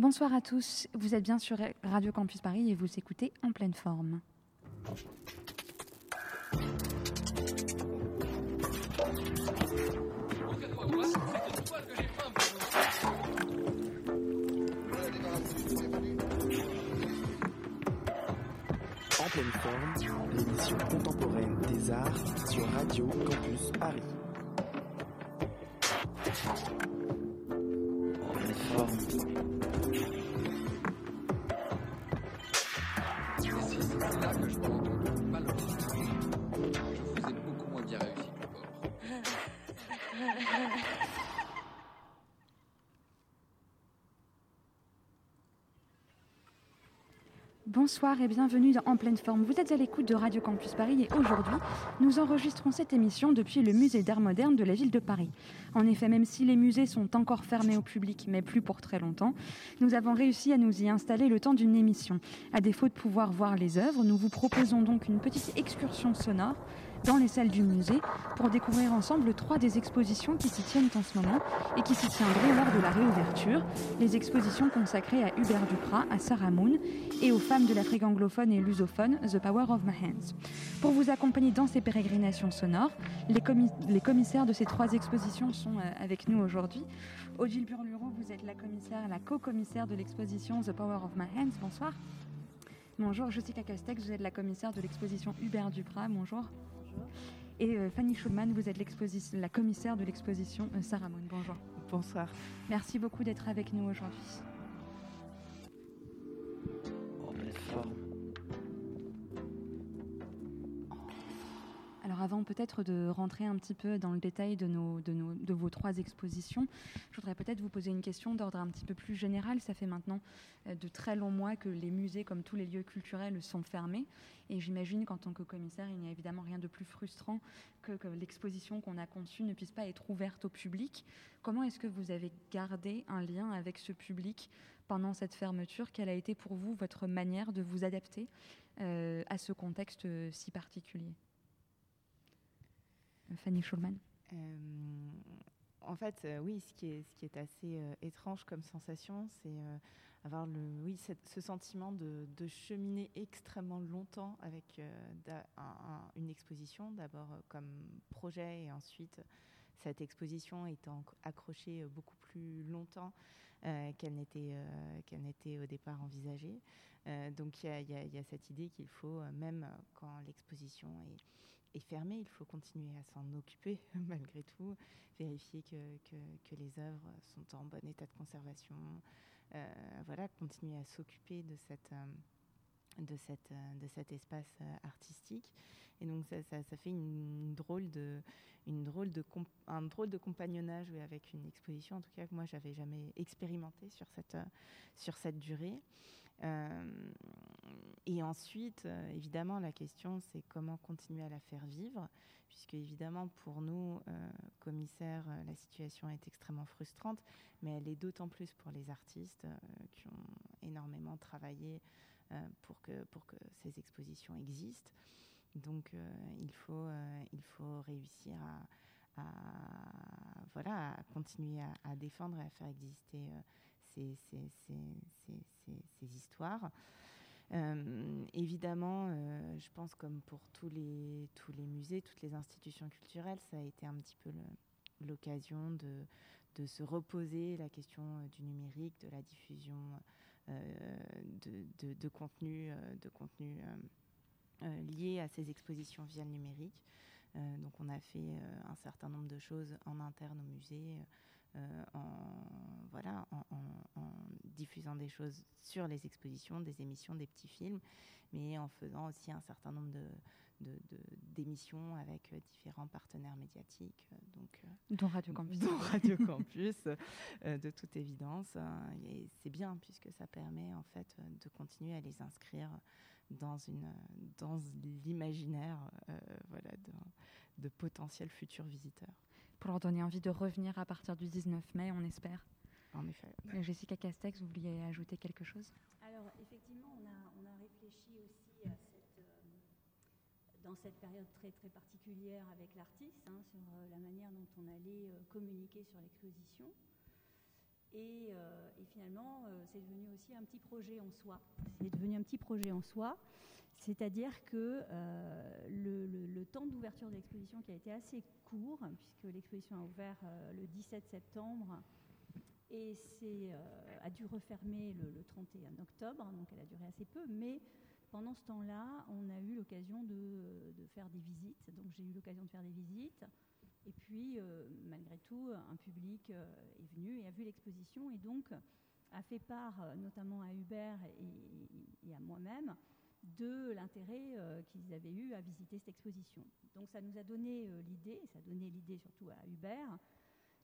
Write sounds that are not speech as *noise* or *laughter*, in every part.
Bonsoir à tous, vous êtes bien sur Radio Campus Paris et vous écoutez En pleine forme. En pleine forme, l'émission contemporaine des arts sur Radio Campus Paris. Bonsoir et bienvenue En pleine forme. Vous êtes à l'écoute de Radio Campus Paris et aujourd'hui, nous enregistrons cette émission depuis le musée d'art moderne de la ville de Paris. En effet, même si les musées sont encore fermés au public, mais plus pour très longtemps, nous avons réussi à nous y installer le temps d'une émission. À défaut de pouvoir voir les œuvres, nous vous proposons donc une petite excursion sonore dans les salles du musée pour découvrir ensemble trois des expositions qui s'y tiennent en ce moment et qui s'y tiendraient lors de la réouverture. Les expositions consacrées à Hubert Duprat, à Sarah Moon et aux femmes de l'Afrique anglophone et lusophone, The Power of My Hands. Pour vous accompagner dans ces pérégrinations sonores, les, commis- les commissaires de ces trois expositions sont euh, avec nous aujourd'hui. Odile Burluro, vous êtes la commissaire, la co-commissaire de l'exposition The Power of My Hands. Bonsoir. Bonjour, Jessica Castex, vous êtes la commissaire de l'exposition Hubert Duprat. Bonjour. Et euh, Fanny Schulman, vous êtes la commissaire de l'exposition euh, Sarah Moon. Bonjour. Bonsoir. Merci beaucoup d'être avec nous aujourd'hui. Avant peut-être de rentrer un petit peu dans le détail de, vos trois expositions, je voudrais peut-être vous poser une question d'ordre un petit peu plus général. Ça fait maintenant euh, de très longs mois que les musées, comme tous les lieux culturels, sont fermés. Et j'imagine qu'en tant que commissaire, il n'y a évidemment rien de plus frustrant que, que l'exposition qu'on a conçue ne puisse pas être ouverte au public. Comment est-ce que vous avez gardé un lien avec ce public pendant cette fermeture? Quelle a été pour vous votre manière de vous adapter euh, à ce contexte euh, si particulier? Fanny Schulman. Euh, en fait, euh, oui, ce qui est, assez euh, étrange comme sensation, c'est avoir le, oui, ce sentiment de, cheminer extrêmement longtemps avec une exposition, d'abord comme projet et ensuite cette exposition étant accrochée beaucoup plus longtemps qu'elle n'était n'était au départ envisagée. Donc il y a, cette idée qu'il faut, même quand l'exposition est est fermé, il faut continuer à s'en occuper *laughs* malgré tout, vérifier que, que, les œuvres sont en bon état de conservation, euh, voilà, continuer à s'occuper de cette euh, de, cette, euh, de cet espace artistique. Et donc ça, ça, fait une drôle de, une drôle de un drôle de compagnonnage avec une exposition, en tout cas que moi j'avais jamais expérimenté sur cette, sur cette durée. Euh, et ensuite, euh, évidemment, la question, c'est comment continuer à la faire vivre, puisque évidemment, pour nous, euh, commissaires, la situation est extrêmement frustrante, mais elle est d'autant plus pour les artistes qui ont énormément travaillé pour, que, pour que ces expositions existent. Donc, il, faut, il faut réussir à, voilà, à continuer à, défendre et à faire exister ces, histoires. Euh, évidemment, euh, je pense comme pour tous les, tous les musées, toutes les institutions culturelles, ça a été un petit peu l'occasion de, de se reposer la question euh, du numérique, de la diffusion de, de, de de contenu lié à ces expositions via le numérique. Donc on a fait un certain nombre de choses en interne au musée, euh, en, voilà, en, en- en diffusant des choses sur les expositions, des émissions, des petits films, mais en faisant aussi un certain nombre de, de- de- d'émissions avec euh, différents partenaires médiatiques. euh, donc, Dont Radio Campus. dont Radio Campus, euh, de toute évidence. hein. Et c'est bien puisque ça permet en fait de continuer à les inscrire dans, une, dans l'imaginaire euh, voilà, de, de potentiels futurs visiteurs. Pour leur donner envie de revenir à partir du 19 mai, on espère. En effet. Euh, Jessica Castex, vous vouliez ajouter quelque chose? Alors, effectivement, on a, on a réfléchi aussi à cette, euh, dans cette période très, très particulière avec l'artiste, hein, sur euh, la manière dont on allait euh, communiquer sur l'exposition. Et, et finalement, c'est devenu aussi un petit projet en soi. C'est devenu un petit projet en soi. C'est-à-dire que euh, le, temps d'ouverture de l'exposition qui a été assez court, puisque l'exposition a ouvert euh, le 17 septembre et euh, a dû refermer le, 31 octobre, donc elle a duré assez peu, mais pendant ce temps-là, on a eu l'occasion de, de, faire des visites, donc j'ai eu l'occasion de faire des visites, et puis malgré tout, un public est venu et a vu l'exposition, et donc a fait part notamment à Hubert et à moi-même de l'intérêt euh, qu'ils avaient eu à visiter cette exposition. Donc ça nous a donné euh, l'idée, ça a donné l'idée surtout à Hubert,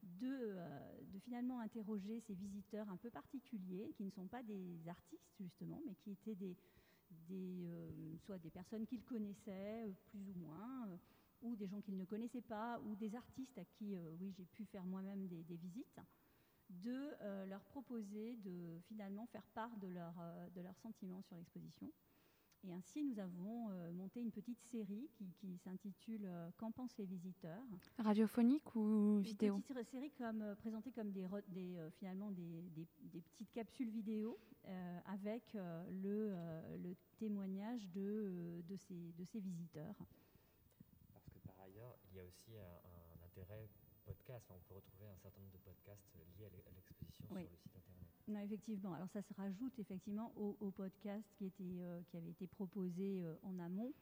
de, euh, de, finalement interroger ces visiteurs un peu particuliers, qui ne sont pas des artistes justement, mais qui étaient des, soit des personnes qu'ils connaissaient plus ou moins, ou des gens qu'ils ne connaissaient pas, ou des artistes à qui, oui, j'ai pu faire moi-même des, visites, de leur proposer de finalement faire part de, leur, leurs sentiments sur l'exposition. Et ainsi, nous avons euh, monté une petite série qui, s'intitule euh, Qu'en pensent les visiteurs? Radiophonique ou vidéo? Une petite série comme, euh, présentée comme des, des finalement des, des, petites capsules vidéo avec le, le, témoignage de, de, ces, de ces visiteurs. Parce que par ailleurs, il y a aussi un, intérêt podcast. on peut retrouver un certain nombre de podcasts liés à l'exposition sur le site non, effectivement. Alors ça se rajoute effectivement au, podcast euh, qui avait été proposé euh, en amont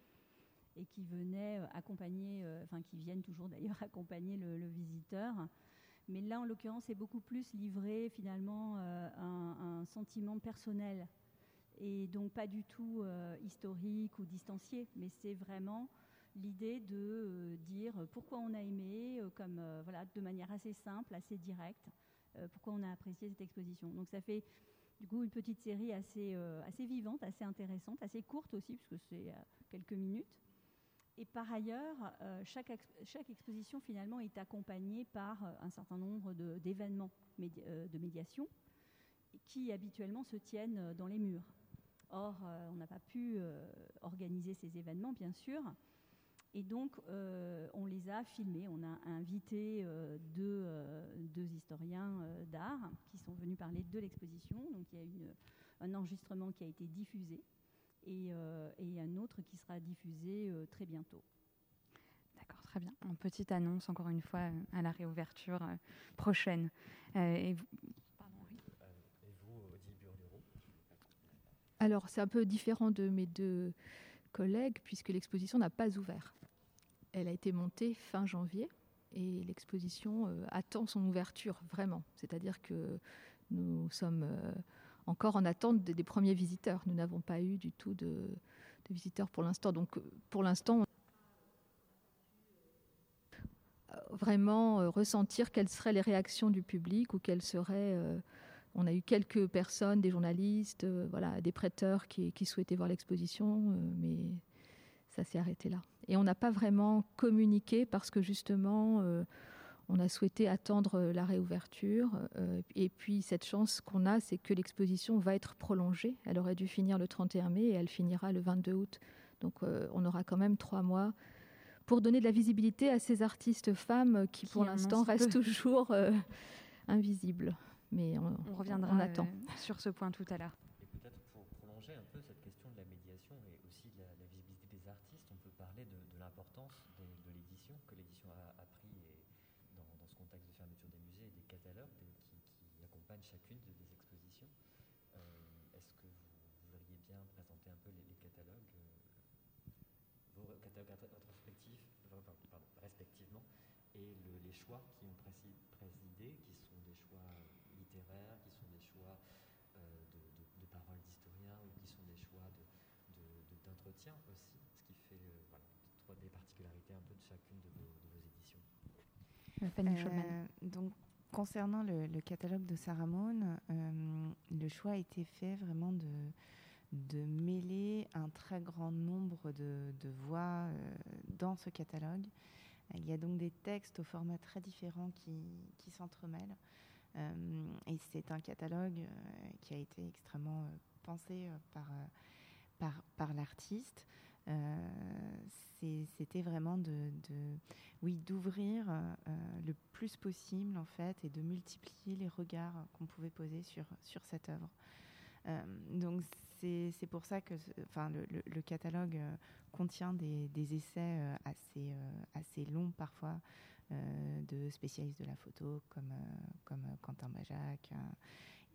et qui venait euh, accompagner, enfin qui viennent toujours d'ailleurs *laughs* accompagner le, visiteur. Mais là, en l'occurrence, c'est beaucoup plus livré finalement un, un, sentiment personnel et donc pas du tout historique ou distancié, mais c'est vraiment l'idée de dire pourquoi on a aimé, comme voilà, de manière assez simple, assez directe. Euh, pourquoi on a apprécié cette exposition. Donc ça fait du coup une petite série assez, euh, assez vivante, assez intéressante, assez courte aussi, puisque c'est euh, quelques minutes. Et par ailleurs, chaque, chaque, exposition finalement est accompagnée par un certain nombre d'événements de, médiation qui habituellement se tiennent dans les murs. Or, on n'a pas pu organiser ces événements, bien sûr, et donc, euh, on les a filmés. On a invité euh, euh, deux, historiens d'art qui sont venus parler de l'exposition. Donc, il y a eu un enregistrement qui a été diffusé et, un autre qui sera diffusé très bientôt. D'accord, très bien. En petite annonce, encore une fois, à la réouverture prochaine. et vous, Alors, c'est un peu différent de mes deux collègues puisque l'exposition n'a pas ouvert. Elle a été montée fin janvier et l'exposition euh, attend son ouverture vraiment. C'est-à-dire que nous sommes euh, encore en attente des, premiers visiteurs. Nous n'avons pas eu du tout de, visiteurs pour l'instant. Donc pour l'instant, vraiment euh, ressentir quelles seraient les réactions du public ou quelles seraient... on a eu quelques personnes, des journalistes, voilà, des prêteurs qui souhaitaient voir l'exposition, mais ça s'est arrêté là. Et on n'a pas vraiment communiqué parce que justement, euh, on a souhaité attendre euh, la réouverture. Euh, et puis cette chance qu'on a, c'est que l'exposition va être prolongée. Elle aurait dû finir le 31 mai et elle finira le 22 août. Donc on aura quand même trois mois pour donner de la visibilité à ces artistes femmes qui, pour l'instant, restent *laughs* toujours invisibles. Mais on, on reviendra on attend. sur ce point tout à l'heure. Chacune des expositions. Euh, est-ce que vous voudriez bien présenter un peu les, catalogues, euh, vos catalogues rétrospectifs, pardon, respectivement, et les choix qui ont présidé, qui sont des choix littéraires, qui sont des choix euh, de, paroles d'historiens ou qui sont des choix d'entretien aussi, ce qui fait voilà, trois des particularités un peu de chacune de vos, de vos éditions. donc Concernant le, catalogue de Saramone, euh, le choix a été fait vraiment de, de mêler un très grand nombre de, voix euh, dans ce catalogue. Il y a donc des textes au format très différent qui, qui s'entremêlent. Euh, et c'est un catalogue qui a été extrêmement pensé par, par, l'artiste. c'était vraiment de, oui, d'ouvrir le plus possible en fait et de multiplier les regards qu'on pouvait poser sur, sur cette œuvre. donc c'est pour ça que enfin, le, catalogue contient des, des essais assez, assez longs parfois de spécialistes de la photo comme, comme Quentin Bajac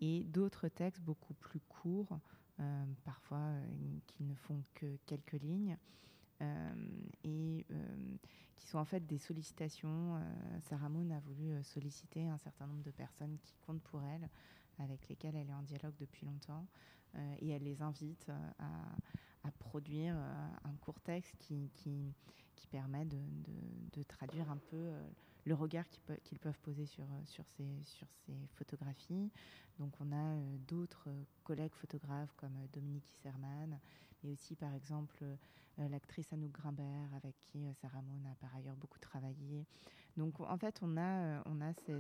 et d'autres textes beaucoup plus courts, euh, parfois euh, qui ne font que quelques lignes. Euh, et qui sont en fait des sollicitations. Sarah Moon a voulu solliciter un certain nombre de personnes qui comptent pour elle, avec lesquelles elle est en dialogue depuis longtemps, et elle les invite à, produire un court texte qui, permet de, traduire un peu le regard qu'ils peuvent poser sur, sur, ces, photographies. Donc on a euh, d'autres euh, collègues photographes comme euh, Dominique Isserman, mais aussi par exemple l'actrice Anouk Grimbert avec qui Sarah Moon a par ailleurs beaucoup travaillé. Donc en fait on a,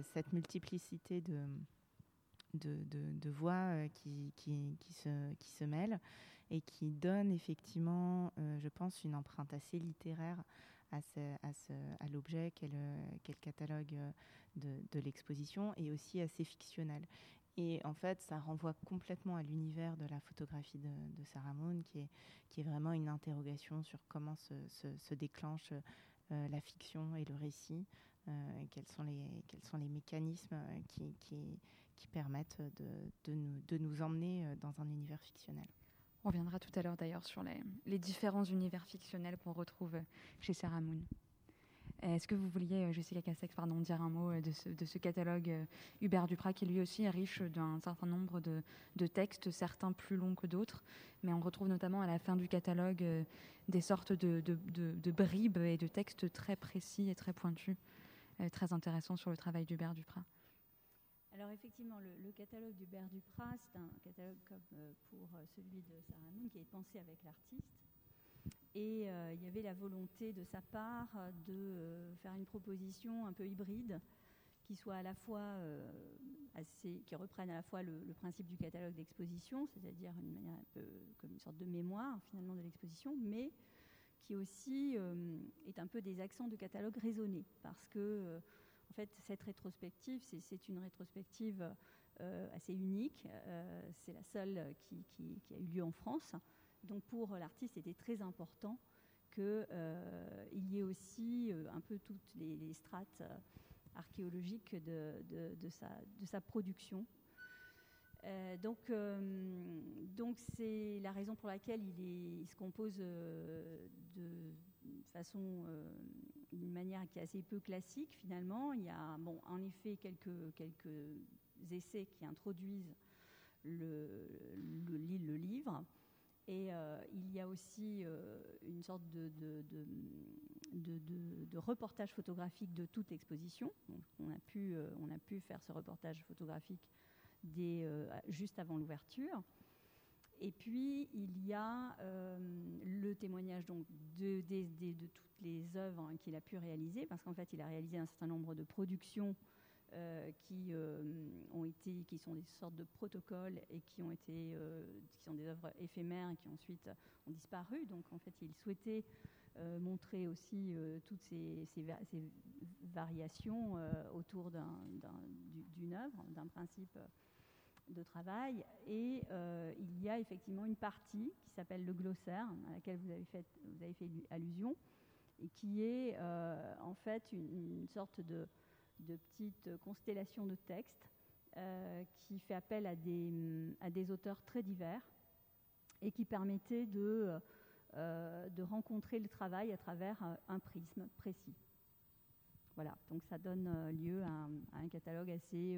cette multiplicité de, voix qui se mêlent et qui donnent effectivement, je pense, une empreinte assez littéraire à, l'objet qu'est le, catalogue de, de l'exposition et aussi assez fictionnel. Et en fait, ça renvoie complètement à l'univers de la photographie de, Sarah Moon, qui est, vraiment une interrogation sur comment se, se, déclenche euh, la fiction et le récit, euh, quels, sont les, mécanismes euh, qui, permettent de nous emmener dans un univers fictionnel. On reviendra tout à l'heure d'ailleurs sur les, différents univers fictionnels qu'on retrouve chez Sarah Moon. Est-ce que vous vouliez, euh, Jessica Castex, pardon, dire un mot euh, de ce, catalogue euh, Hubert Duprat, qui lui aussi est riche d'un certain nombre de, de, textes, certains plus longs que d'autres, mais on retrouve notamment à la fin du catalogue des sortes de, de, bribes et de textes très précis et très pointus, très intéressants sur le travail d'Hubert Duprat. Alors effectivement, le, catalogue d'Hubert Duprat, c'est un catalogue comme pour celui de Sarah Moon qui est pensé avec l'artiste. Et euh, il y avait la volonté de sa part de euh, faire une proposition un peu hybride qui soit à la fois euh, assez, qui reprenne à la fois le, principe du catalogue d'exposition, c'est-à-dire une manière un peu comme une sorte de mémoire finalement de l'exposition, mais qui aussi est un peu des accents de catalogue raisonnés, parce que en fait cette rétrospective, c'est une rétrospective assez unique, c'est la seule qui, a eu lieu en France. Donc pour l'artiste, c'était très important qu'il euh, y ait aussi euh, un peu toutes les, strates euh, archéologiques de, sa, production. donc c'est la raison pour laquelle il, se compose de façon, d'une manière qui est assez peu classique finalement. Il y a, bon, en effet, quelques, quelques essais qui introduisent le, le livre. Et euh, il y a aussi euh, une sorte de, de, reportage photographique de toute exposition. on, a pu, euh, on a pu faire ce reportage photographique dès, juste avant l'ouverture. Et puis, il y a le témoignage donc, de, toutes les œuvres qu'il a pu réaliser, parce qu'en fait, il a réalisé un certain nombre de productions euh, qui euh, ont été, qui sont des sortes de protocoles et qui ont été, euh, qui sont des œuvres éphémères et qui ensuite ont disparu. Donc en fait, il souhaitait montrer aussi toutes ces, variations autour d'une œuvre, d'un principe de travail. Et il y a effectivement une partie qui s'appelle le glossaire, à laquelle vous avez fait, vous avez fait allusion, et qui est en fait une sorte de de petites constellations de textes euh, qui fait appel à des, à des auteurs très divers et qui permettait de, euh, de rencontrer le travail à travers un prisme précis. Voilà, donc ça donne euh, lieu à un, catalogue assez,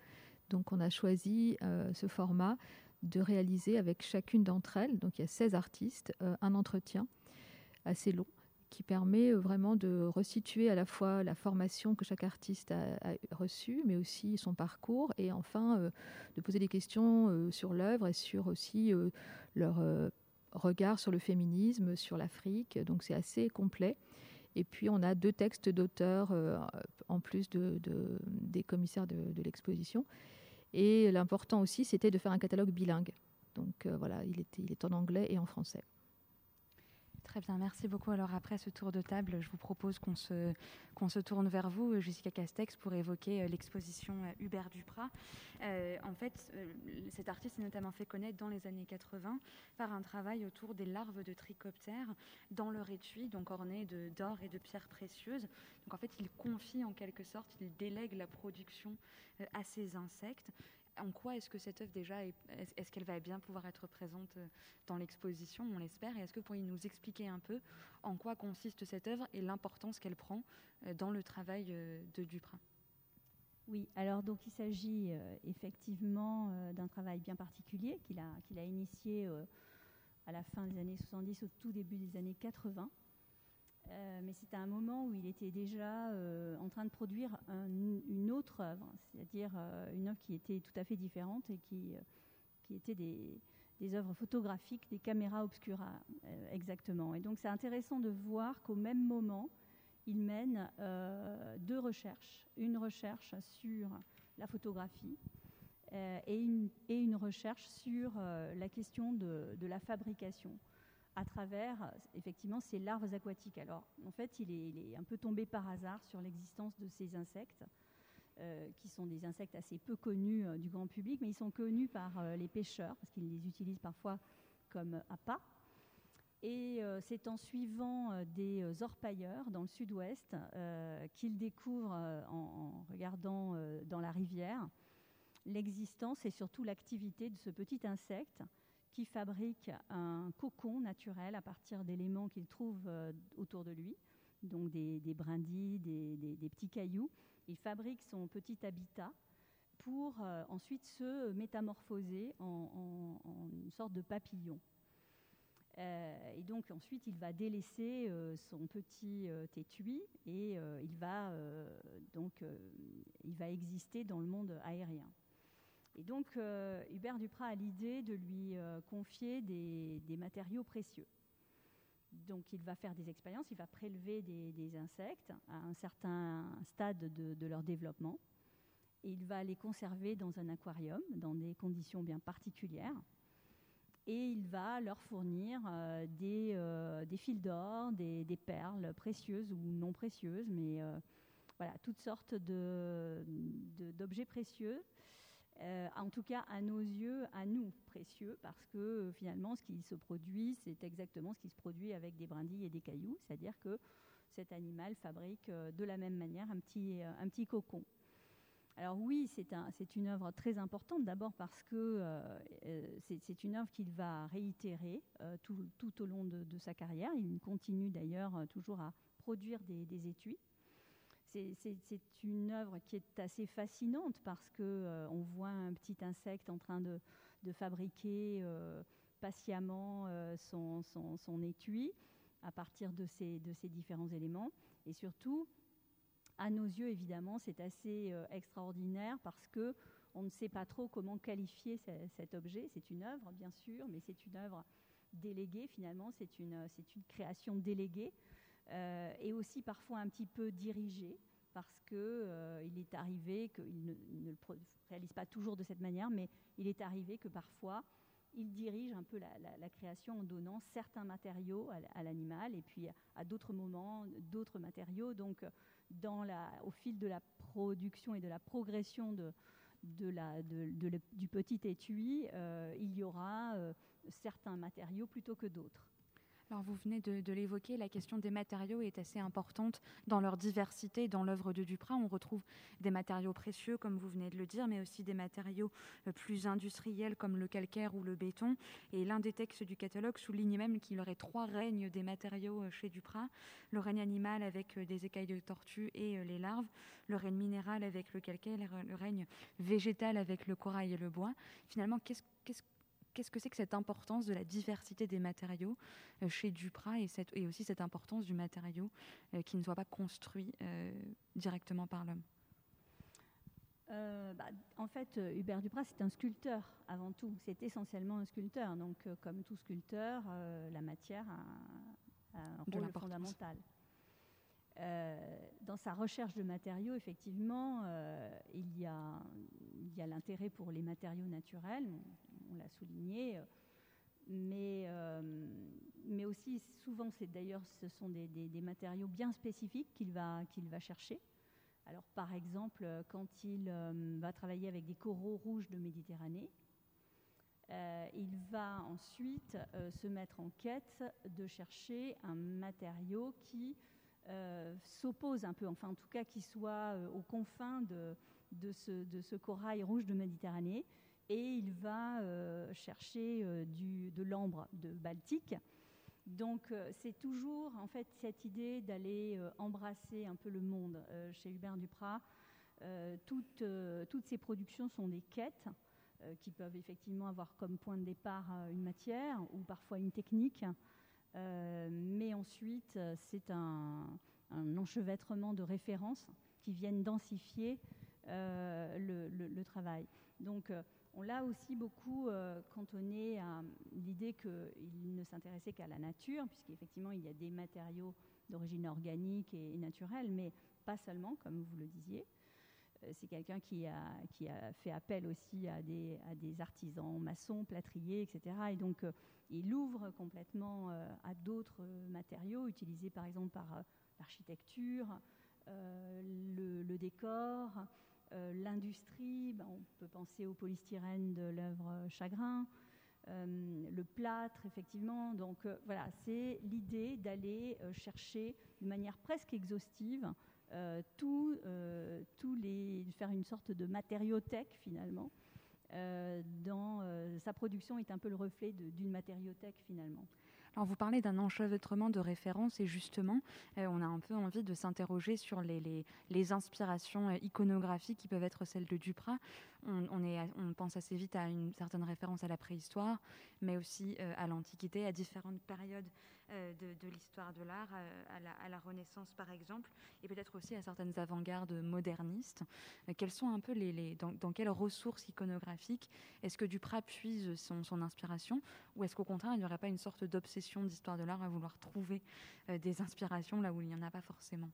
Donc on a choisi euh, ce format de réaliser avec chacune d'entre elles, donc il y a 16 artistes, euh, un entretien assez long qui permet vraiment de resituer à la fois la formation que chaque artiste a, reçue, mais aussi son parcours, et enfin de poser des questions sur l'œuvre et sur aussi leur regard sur le féminisme, sur l'Afrique. Donc c'est assez complet. Et puis on a deux textes d'auteurs en plus de, des commissaires de l'exposition. Et l'important aussi, c'était de faire un catalogue bilingue. Donc voilà, il, il est en anglais et en français. Très bien, merci beaucoup. Alors après ce tour de table, je vous propose qu'on se, qu'on se tourne vers vous, Jessica Castex, pour évoquer euh, l'exposition euh, Hubert Duprat. Euh, en fait, cet artiste s'est notamment fait connaître dans les années 80 par un travail autour des larves de trichoptères dans leur étui, donc orné d'or et de pierres précieuses. Donc en fait, il confie en quelque sorte, il délègue la production à ces insectes en quoi est-ce que cette œuvre déjà, est-ce qu'elle va bien pouvoir être présente euh, dans l'exposition, on l'espère, et est-ce que vous pourriez nous expliquer un peu en quoi consiste cette œuvre et l'importance qu'elle prend euh, dans le travail euh, de Duprat oui, alors donc il s'agit effectivement d'un travail bien particulier qu'il a, qu'il a initié à la fin des années 70, au tout début des années 80. Euh, mais c'était un moment où il était déjà euh, en train de produire une autre œuvre, c'est-à-dire euh, une œuvre qui était tout à fait différente et qui, était des, œuvres photographiques, des caméras obscura exactement. Et donc c'est intéressant de voir qu'au même moment, il mène deux recherches, une recherche sur la photographie et une, recherche sur la question de la fabrication à travers effectivement ces larves aquatiques. Alors en fait, il est, un peu tombé par hasard sur l'existence de ces insectes, euh, qui sont des insectes assez peu connus euh, du grand public, mais ils sont connus par euh, les pêcheurs, parce qu'ils les utilisent parfois comme appât. Et c'est en suivant des orpailleurs dans le sud-ouest qu'il découvre, en, regardant dans la rivière, l'existence et surtout l'activité de ce petit insecte qui fabrique un cocon naturel à partir d'éléments qu'il trouve euh, autour de lui, donc des, brindilles, des, petits cailloux. Il fabrique son petit habitat pour euh, ensuite se métamorphoser en, une sorte de papillon. Euh, et donc ensuite, il va délaisser son petit étui et il va donc il va exister dans le monde aérien. Et donc, euh, Hubert Duprat a l'idée de lui euh, confier des, matériaux précieux. Donc, il va faire des expériences, il va prélever des, insectes à un certain stade de, leur développement. Et il va les conserver dans un aquarium, dans des conditions bien particulières. Et il va leur fournir euh, des, fils d'or, des, perles précieuses ou non précieuses, mais voilà, toutes sortes d'objets précieux euh, en tout cas à nos yeux, à nous, précieux, parce que euh, finalement, ce qui se produit, c'est exactement ce qui se produit avec des brindilles et des cailloux, c'est-à-dire que cet animal fabrique euh, de la même manière un petit, un petit cocon. Alors oui, c'est un, une œuvre très importante, d'abord parce que c'est une œuvre qu'il va réitérer tout, tout, au long de, sa carrière. Il continue d'ailleurs toujours à produire des, des étuis c'est une œuvre qui est assez fascinante parce que euh, on voit un petit insecte en train de, fabriquer euh, patiemment euh, son, étui à partir de ces, différents éléments. Et surtout, à nos yeux, évidemment, c'est assez extraordinaire parce que on ne sait pas trop comment qualifier cet objet. C'est une œuvre, bien sûr, mais c'est une œuvre déléguée finalement. C'est une création déléguée. Euh, et aussi parfois un petit peu dirigé, parce qu'il euh, est arrivé qu'il ne, le réalise pas toujours de cette manière, mais il est arrivé que parfois il dirige un peu la, création en donnant certains matériaux à, l'animal et puis à, d'autres moments d'autres matériaux. Donc, au fil de la production et de la progression du petit étui, euh, il y aura certains matériaux plutôt que d'autres. Alors vous venez de, l'évoquer, la question des matériaux est assez importante dans leur diversité. Dans l'œuvre de Duprat, on retrouve des matériaux précieux, comme vous venez de le dire, mais aussi des matériaux euh, plus industriels comme le calcaire ou le béton. Et l'un des textes du catalogue souligne même qu'il y aurait trois règnes des matériaux euh, chez Duprat. Le règne animal avec euh, des écailles de tortue et les larves, le règne minéral avec le calcaire, le règne végétal avec le corail et le bois. Finalement, qu'est-ce qu'est-ce que c'est que cette importance de la diversité des matériaux chez Duprat et, cette, et, aussi cette importance du matériau qui ne soit pas construit directement par l'homme? Bah, en fait, Hubert Duprat, c'est un sculpteur avant tout. C'est essentiellement un sculpteur. Donc, comme tout sculpteur, la matière a, un rôle fondamental. dans sa recherche de matériaux, effectivement, il y a l'intérêt pour les matériaux naturels, on l'a souligné, mais, euh, mais aussi souvent, c'est d'ailleurs, ce sont des, des, matériaux bien spécifiques qu'il va, qu'il va chercher. Alors, par exemple, quand il euh, va travailler avec des coraux rouges de Méditerranée, euh, il va ensuite se mettre en quête de chercher un matériau qui s'oppose un peu, enfin en tout cas qui soit aux confins de, de ce corail rouge de Méditerranée et il va euh, chercher euh, du, de l'ambre de Baltique. Donc euh, c'est toujours en fait cette idée d'aller embrasser un peu le monde. chez Hubert Duprat, toutes, toutes ces productions sont des quêtes qui peuvent effectivement avoir comme point de départ une matière ou parfois une technique. mais ensuite, c'est un, enchevêtrement de références qui viennent densifier le, le, travail. Donc, on l'a aussi beaucoup euh, cantonné à l'idée qu'il ne s'intéressait qu'à la nature, puisqu'effectivement il y a des matériaux d'origine organique et, naturelle, mais pas seulement, comme vous le disiez. Euh, c'est quelqu'un qui a, qui a fait appel aussi à des, artisans, maçons, plâtriers, etc. Et donc euh, il ouvre complètement à d'autres matériaux utilisés par exemple par l'architecture, le, décor, l'industrie, ben, on peut penser au polystyrène de l'œuvre Chagrin, euh, le plâtre, effectivement. Donc euh, voilà, c'est l'idée d'aller chercher de manière presque exhaustive tout, tous les, faire une sorte de matériothèque finalement. dans sa production est un peu le reflet d'une matériothèque finalement. Alors vous parlez d'un enchevêtrement de références et justement, euh, on a un peu envie de s'interroger sur les, les, inspirations euh, iconographiques qui peuvent être celles de Duprat. On, est, on, pense assez vite à une certaine référence à la préhistoire, mais aussi euh, à l'Antiquité, à différentes périodes de, l'histoire de l'art, à, la, Renaissance par exemple, et peut-être aussi à certaines avant-gardes modernistes. quelles sont un peu les, dans, quelles ressources iconographiques est-ce que Duprat puise son, inspiration, ou est-ce qu'au contraire il n'y aurait pas une sorte d'obsession d'histoire de l'art à vouloir trouver euh, des inspirations là où il n'y en a pas forcément?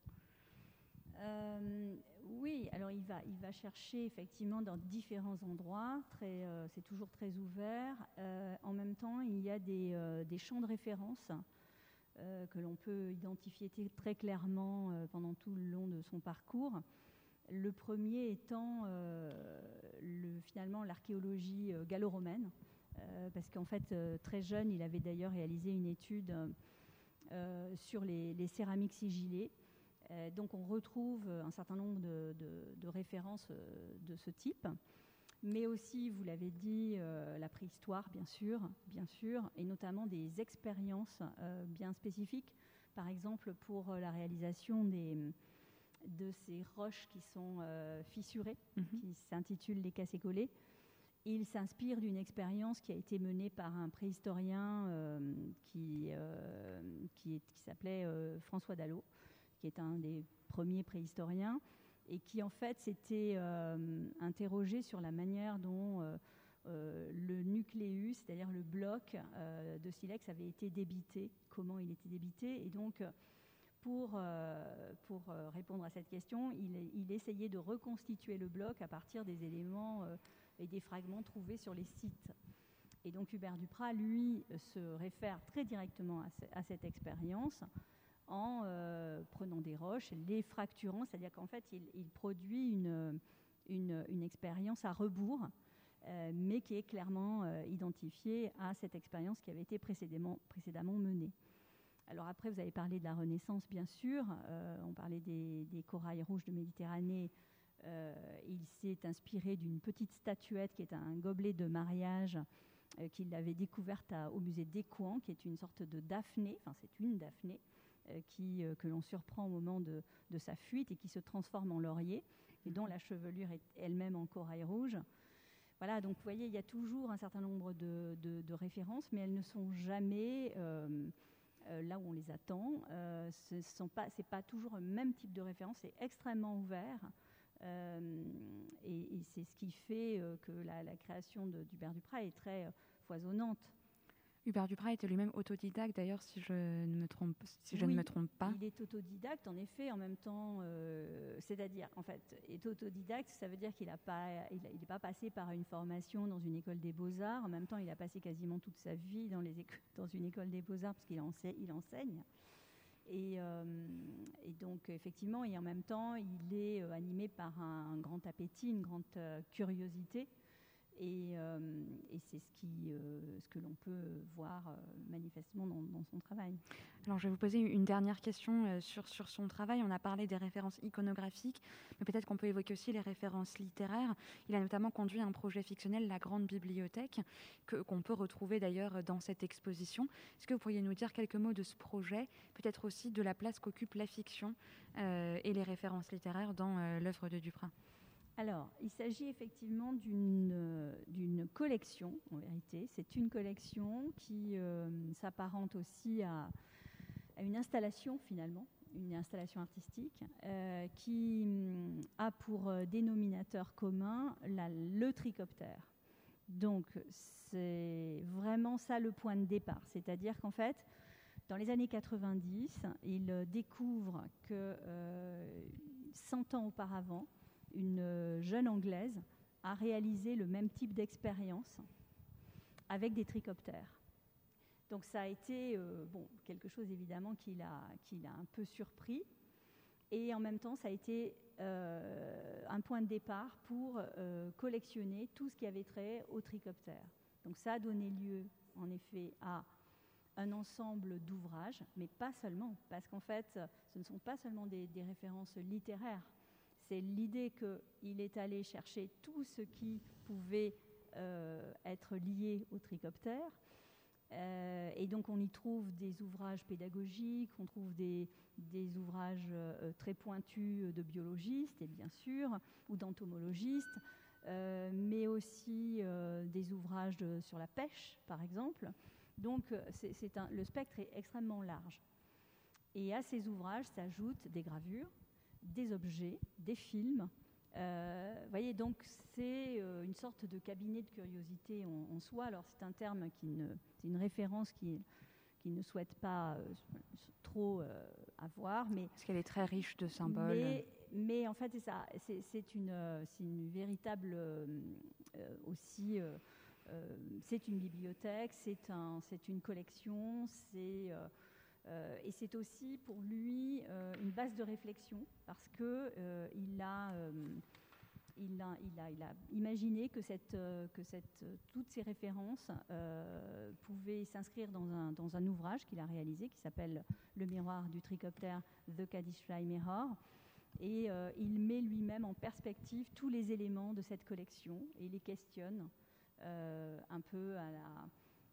Euh, oui, alors il va, il va chercher effectivement dans différents endroits, euh, c'est toujours très ouvert. en même temps, il y a des, des champs de référence que l'on peut identifier très clairement pendant tout le long de son parcours. Le premier étant le, finalement l'archéologie gallo-romaine, euh, parce qu'en fait, euh, très jeune, il avait d'ailleurs réalisé une étude euh, sur les, céramiques sigillées. donc on retrouve un certain nombre de, références de ce type mais aussi, vous l'avez dit, la préhistoire, bien sûr, bien sûr, et notamment des expériences bien spécifiques, par exemple pour la réalisation des, de ces roches qui sont fissurées, mhm. qui s'intitulent les cassés-collés. Il s'inspire d'une expérience qui a été menée par un préhistorien euh, qui, euh, qui, s'appelait euh, François Dallot, qui est un des premiers préhistoriens, et qui en fait s'était interrogé sur la manière dont le nucléus, c'est-à-dire le bloc de silex, avait été débité, comment il était débité, et donc pour, pour répondre à cette question, il, essayait de reconstituer le bloc à partir des éléments et des fragments trouvés sur les sites. Et donc Hubert Duprat, lui, se réfère très directement à, cette expérience en euh, prenant des roches, les fracturant, c'est-à-dire qu'en fait, il, produit une, une, expérience à rebours, euh, mais qui est clairement euh, identifiée à cette expérience qui avait été précédemment, précédemment menée. Alors après, vous avez parlé de la Renaissance, bien sûr. on parlait des, des, corails rouges de Méditerranée il s'est inspiré d'une petite statuette qui est un gobelet de mariage qu'il avait découverte au musée d'Écouen, qui est une sorte de Daphné, enfin c'est une Daphné, qui, que l'on surprend au moment de, sa fuite et qui se transforme en laurier, et dont la chevelure est elle-même en corail rouge. voilà, donc vous voyez, il y a toujours un certain nombre de, de références, mais elles ne sont jamais là où on les attend. ce n'est pas, pas toujours le même type de référence, c'est extrêmement ouvert. et, c'est ce qui fait que la, la création d'Hubert Duprat est très foisonnante. Hubert Duprat était lui-même autodidacte, d'ailleurs, si je ne me trompe, si je ne me trompe pas. Il est autodidacte, en effet, en même temps, euh, c'est-à-dire, en fait, est autodidacte, ça veut dire qu'il n'est pas, il, pas passé par une formation dans une école des beaux-arts. En même temps, il a passé quasiment toute sa vie dans, les dans une école des beaux-arts parce qu'il enseigne. Il enseigne. Et, euh, et, donc, effectivement, et en même temps, il est euh, animé par un, grand appétit, une grande curiosité. Euh, et, c'est euh, ce que l'on peut voir euh, manifestement dans, son travail. Alors, je vais vous poser une dernière question sur, son travail. On a parlé des références iconographiques, mais peut-être qu'on peut évoquer aussi les références littéraires. Il a notamment conduit un projet fictionnel, La Grande Bibliothèque, que, qu'on peut retrouver d'ailleurs dans cette exposition. Est-ce que vous pourriez nous dire quelques mots de ce projet, peut-être aussi de la place qu'occupe la fiction et les références littéraires dans l'œuvre de Duprat? Alors, il s'agit effectivement d'une collection, en vérité. C'est une collection qui euh, s'apparente aussi à, une installation, finalement, une installation artistique, euh, qui mm, a pour euh, dénominateur commun le tricoptère. Donc, c'est vraiment ça le point de départ. C'est-à-dire qu'en fait, dans les années 90, il découvre que 100 ans auparavant, une euh, jeune Anglaise a réalisé le même type d'expérience avec des tricoptères. Donc ça a été euh, bon, quelque chose évidemment qui l'a, un peu surpris. Et en même temps, ça a été euh, un point de départ pour collectionner tout ce qui avait trait au tricoptère. Donc ça a donné lieu, en effet, à un ensemble d'ouvrages, mais pas seulement, parce qu'en fait, ce ne sont pas seulement des références littéraires c'est l'idée qu'il est allé chercher tout ce qui pouvait euh, être lié au tricoptère. Euh, et donc on y trouve des ouvrages pédagogiques, on trouve des, ouvrages euh, très pointus de biologistes, et bien sûr, ou d'entomologistes, mais aussi des ouvrages sur la pêche, par exemple. Donc le spectre est extrêmement large. Et à ces ouvrages s'ajoutent des gravures, des objets, des films. Euh, voyez, donc c'est euh, une sorte de cabinet de curiosité en, soi. Alors c'est un terme qui ne, c'est une référence qui, qui ne souhaite pas euh, trop avoir, mais parce qu'elle est très riche de symboles. Mais, en fait, c'est ça. C'est, une, c'est une véritable aussi. c'est une bibliothèque, c'est un, c'est une collection, c'est euh, et c'est aussi pour lui euh, une base de réflexion parce qu'il euh, a, il a, imaginé que, que toutes ces références pouvaient s'inscrire dans un, ouvrage qu'il a réalisé qui s'appelle Le miroir du tricoptère, The Caddisfly Mirror. Et il met lui-même en perspective tous les éléments de cette collection et les questionne un peu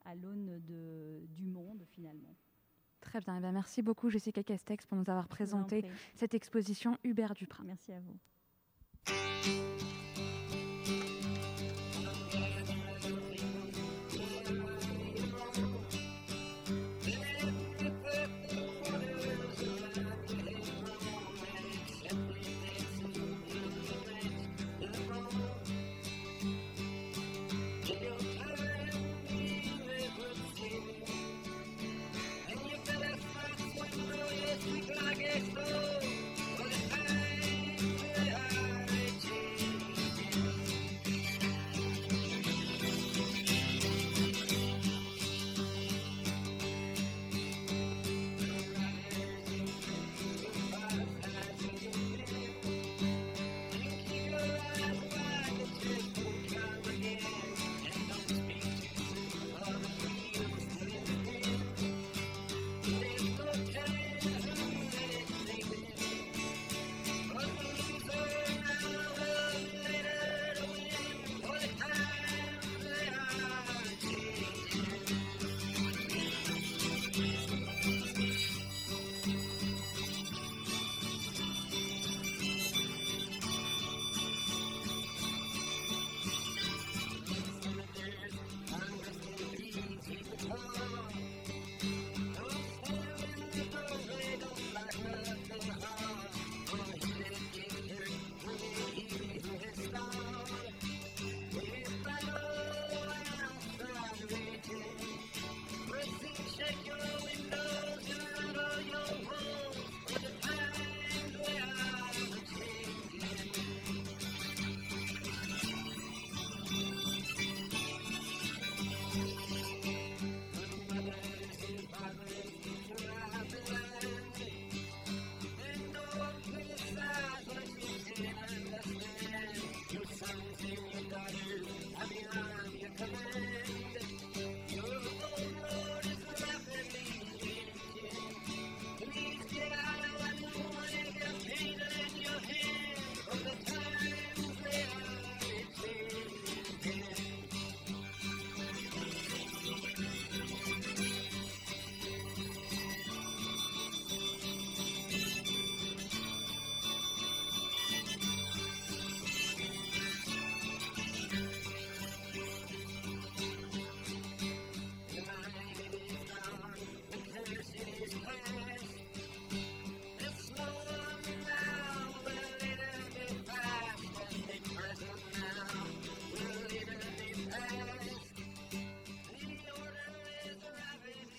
à l'aune du monde finalement. Très bien. Eh bien. Merci beaucoup, Jessica Castex, pour nous avoir présenté cette exposition Hubert Duprat. Merci à vous.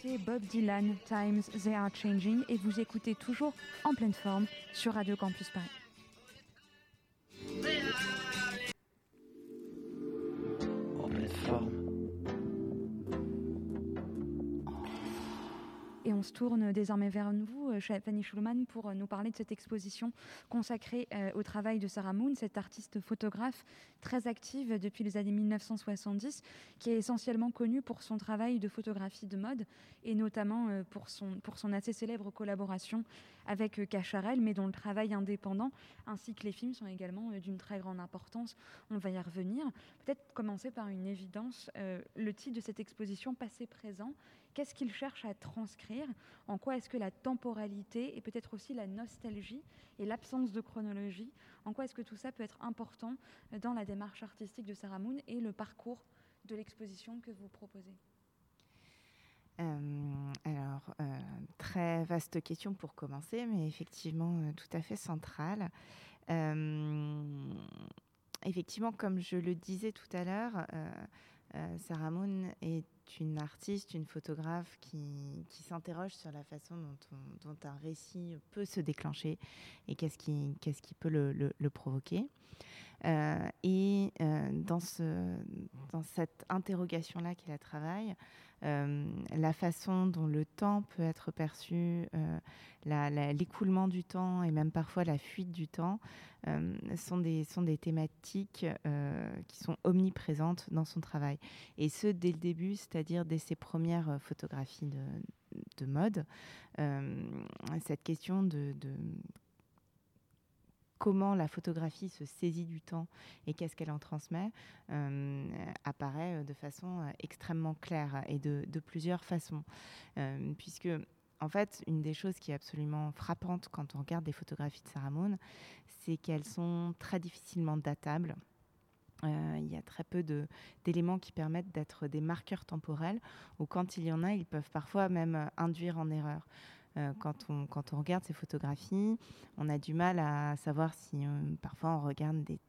C'était Bob Dylan, Times They Are Changing, et vous écoutez toujours en pleine forme sur Radio Campus Paris. En pleine forme. Et on se tourne désormais vers vous, Fanny Schulman, pour euh, nous parler de cette exposition consacrée euh, au travail de Sarah Moon, cette artiste photographe très active depuis les années 1970, qui est essentiellement connue pour son travail de photographie de mode et notamment pour son, pour son assez célèbre collaboration avec Cacharel, mais dont le travail indépendant ainsi que les films sont également d'une très grande importance. On va y revenir. Peut-être commencer par une évidence, le titre de cette exposition passé-présent Qu'est-ce qu'il cherche à transcrire En quoi est-ce que la temporalité et peut-être aussi la nostalgie et l'absence de chronologie, en quoi est-ce que tout ça peut être important dans la démarche artistique de Sarah Moon et le parcours de l'exposition que vous proposez euh, alors, euh, très vaste question pour commencer, mais effectivement euh, tout à fait centrale. effectivement, comme je le disais tout à l'heure, Sarah Moon est une artiste, une photographe qui, s'interroge sur la façon dont, un récit peut se déclencher et qu'est-ce qui, peut le, provoquer. Euh, et euh, dans, ce, dans cette interrogation-là qui la travaille, euh, la façon dont le temps peut être perçu, l'écoulement du temps et même parfois la fuite du temps sont, des, sont des thématiques qui sont omniprésentes dans son travail. Et ce, dès le début, c'est-à-dire dès ses premières photographies de, de mode. cette question de comment la photographie se saisit du temps et qu'est-ce qu'elle en transmet, euh, apparaît de façon euh, extrêmement claire et de, plusieurs façons. Euh, puisque, en fait, une des choses qui est absolument frappante quand on regarde des photographies de Sarah Moon, c'est qu'elles sont très difficilement datables. il y a très peu d'éléments qui permettent d'être des marqueurs temporels, ou quand il y en a, ils peuvent parfois même induire en erreur. Euh, quand, on, quand on regarde ces photographies, on a du mal à savoir si euh, parfois on regarde des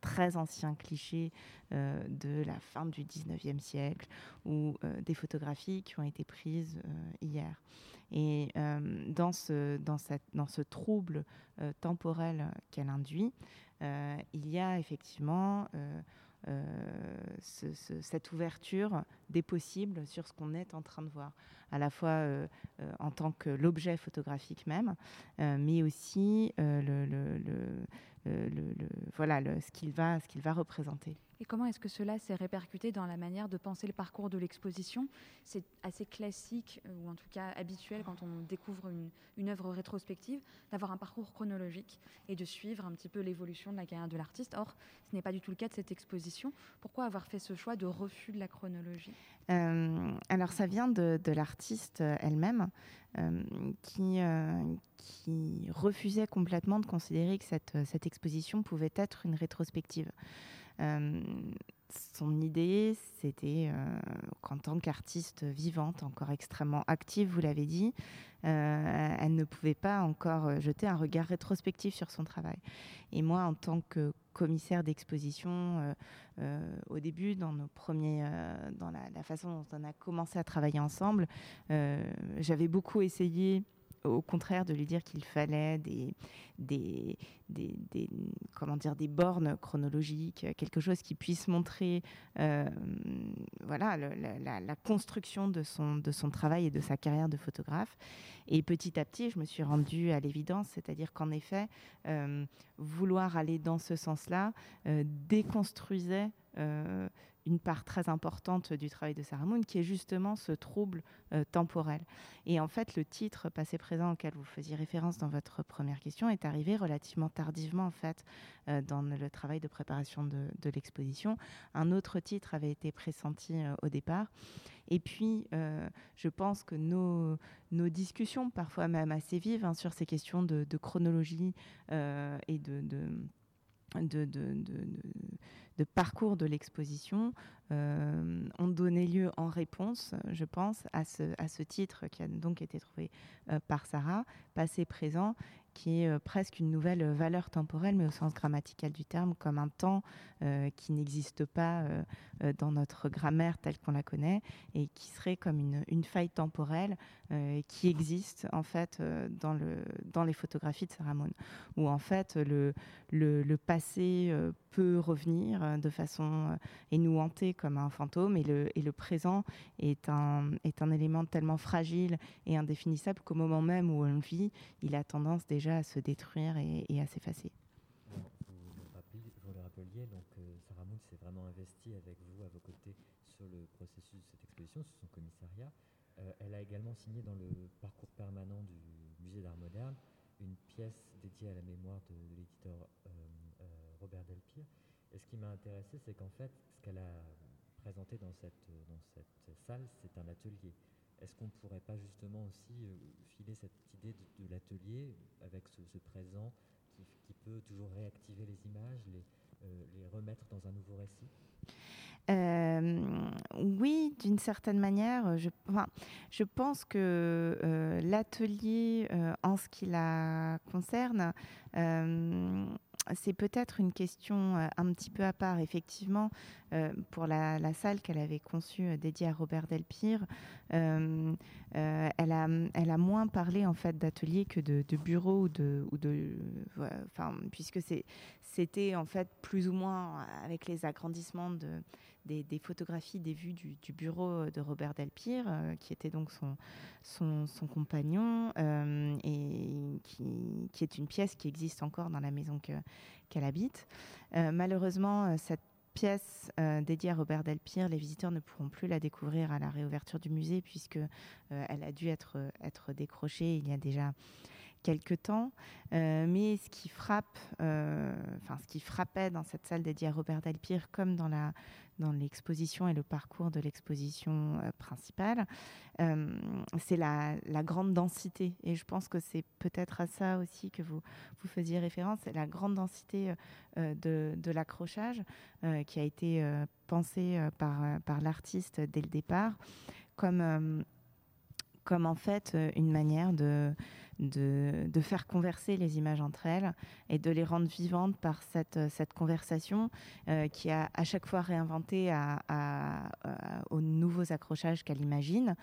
très anciens clichés euh, de la fin du 19e siècle ou des photographies qui ont été prises hier. Et dans, ce, dans, cette, dans ce trouble temporel qu'elle induit, il y a effectivement cette ouverture des possibles sur ce qu'on est en train de voir à la fois euh, euh, en tant que l'objet photographique même, euh, mais aussi le, voilà, ce qu'il va, qu'il va représenter. Et comment est-ce que cela s'est répercuté dans la manière de penser le parcours de l'exposition? C'est assez classique, euh, ou en tout cas habituel, quand on découvre une, une œuvre rétrospective, d'avoir un parcours chronologique et de suivre un petit peu l'évolution de la carrière de l'artiste. Or, ce n'est pas du tout le cas de cette exposition. Pourquoi avoir fait ce choix de refus de la chronologie? Euh, Alors, ça vient de, de l'artiste elle-même. Euh, qui, qui refusait complètement de considérer que cette, cette exposition pouvait être une rétrospective. Euh, son idée, c'était euh, qu'en tant qu'artiste vivante, encore extrêmement active, vous l'avez dit, euh, elle ne pouvait pas encore jeter un regard rétrospectif sur son travail. Et moi, en tant que commissaire d'exposition, au début, dans nos premiers, dans la, façon dont on a commencé à travailler ensemble, j'avais beaucoup essayé au contraire de lui dire qu'il fallait des, des, des, comment dire, des bornes chronologiques, quelque chose qui puisse montrer euh, voilà, la, construction de son, de son travail et de sa carrière de photographe. Et petit à petit, je me suis rendue à l'évidence, c'est-à-dire qu'en effet, euh, vouloir aller dans ce sens-là euh, déconstruisait une part très importante du travail de Sarah Moon, qui est justement ce trouble euh, temporel. Et en fait, le titre passé-présent auquel vous faisiez référence dans votre première question est arrivé relativement tardivement, en fait, euh, dans le travail de préparation de, l'exposition. Un autre titre avait été pressenti euh, au départ. Et puis, je pense que nos, discussions, parfois même assez vives, hein, sur ces questions de, chronologie et de, de parcours de l'exposition ont donné lieu en réponse, je pense, à ce, titre qui a donc été trouvé par Sarah, passé présent, qui est presque une nouvelle valeur temporelle, mais au sens grammatical du terme, comme un temps qui n'existe pas dans notre grammaire telle qu'on la connaît, et qui serait comme une faille temporelle qui existe en fait dans, le, dans les photographies de Sarah Moon, où en fait le, le, le passé peut revenir de façon et nous hanter comme un fantôme, et le, et le présent est un, est un élément tellement fragile et indéfinissable qu'au moment même où on le vit, il a tendance déjà à se détruire et, et à s'effacer. Vous, le rappeliez, euh, Sarah Moon s'est vraiment investie avec vous à vos côtés sur le processus de cette exposition, sur son commissariat. Euh, elle a également signé dans le parcours permanent du musée d'art moderne une pièce dédiée à la mémoire de, l'éditeur euh, euh, Robert Delpire. Et ce qui m'a intéressé, c'est qu'en fait, ce qu'elle a présenté dans cette, dans cette salle, c'est un atelier. Est-ce qu'on ne pourrait pas justement aussi filer cette idée de, l'atelier avec ce, présent qui, peut toujours réactiver les images, les remettre dans un nouveau récit? Euh, oui, d'une certaine manière. Je, enfin, je pense que euh, l'atelier, euh, en ce qui la concerne, c'est peut-être une question un petit peu à part. Effectivement, pour la, salle qu'elle avait conçue dédiée à Robert Delpire, elle, a, moins parlé en fait d'atelier que de, de bureau ou de, puisque c'était en fait plus ou moins avec les agrandissements de des, photographies des vues du, bureau de Robert Delpire, euh, qui était donc son, compagnon, euh, et qui, est une pièce qui existe encore dans la maison qu'elle qu habite. Euh, malheureusement, cette pièce euh, dédiée à Robert Delpire, les visiteurs ne pourront plus la découvrir à la réouverture du musée puisque euh, elle a dû être, décrochée il y a déjà quelque temps. Euh, mais ce qui frappe, euh, ce qui frappait dans cette salle dédiée à Robert Delpire, comme dans la dans l'exposition et le parcours de l'exposition euh, principale, euh, c'est la, grande densité. Et je pense que c'est peut-être à ça aussi que vous, vous faisiez référence, c'est la grande densité euh, de, l'accrochage qui a été pensé euh, par, l'artiste dès le départ, comme en fait une manière de de, faire converser les images entre elles et de les rendre vivantes par cette, cette conversation euh, qui a à chaque fois réinventé à, aux nouveaux accrochages qu'elle imagine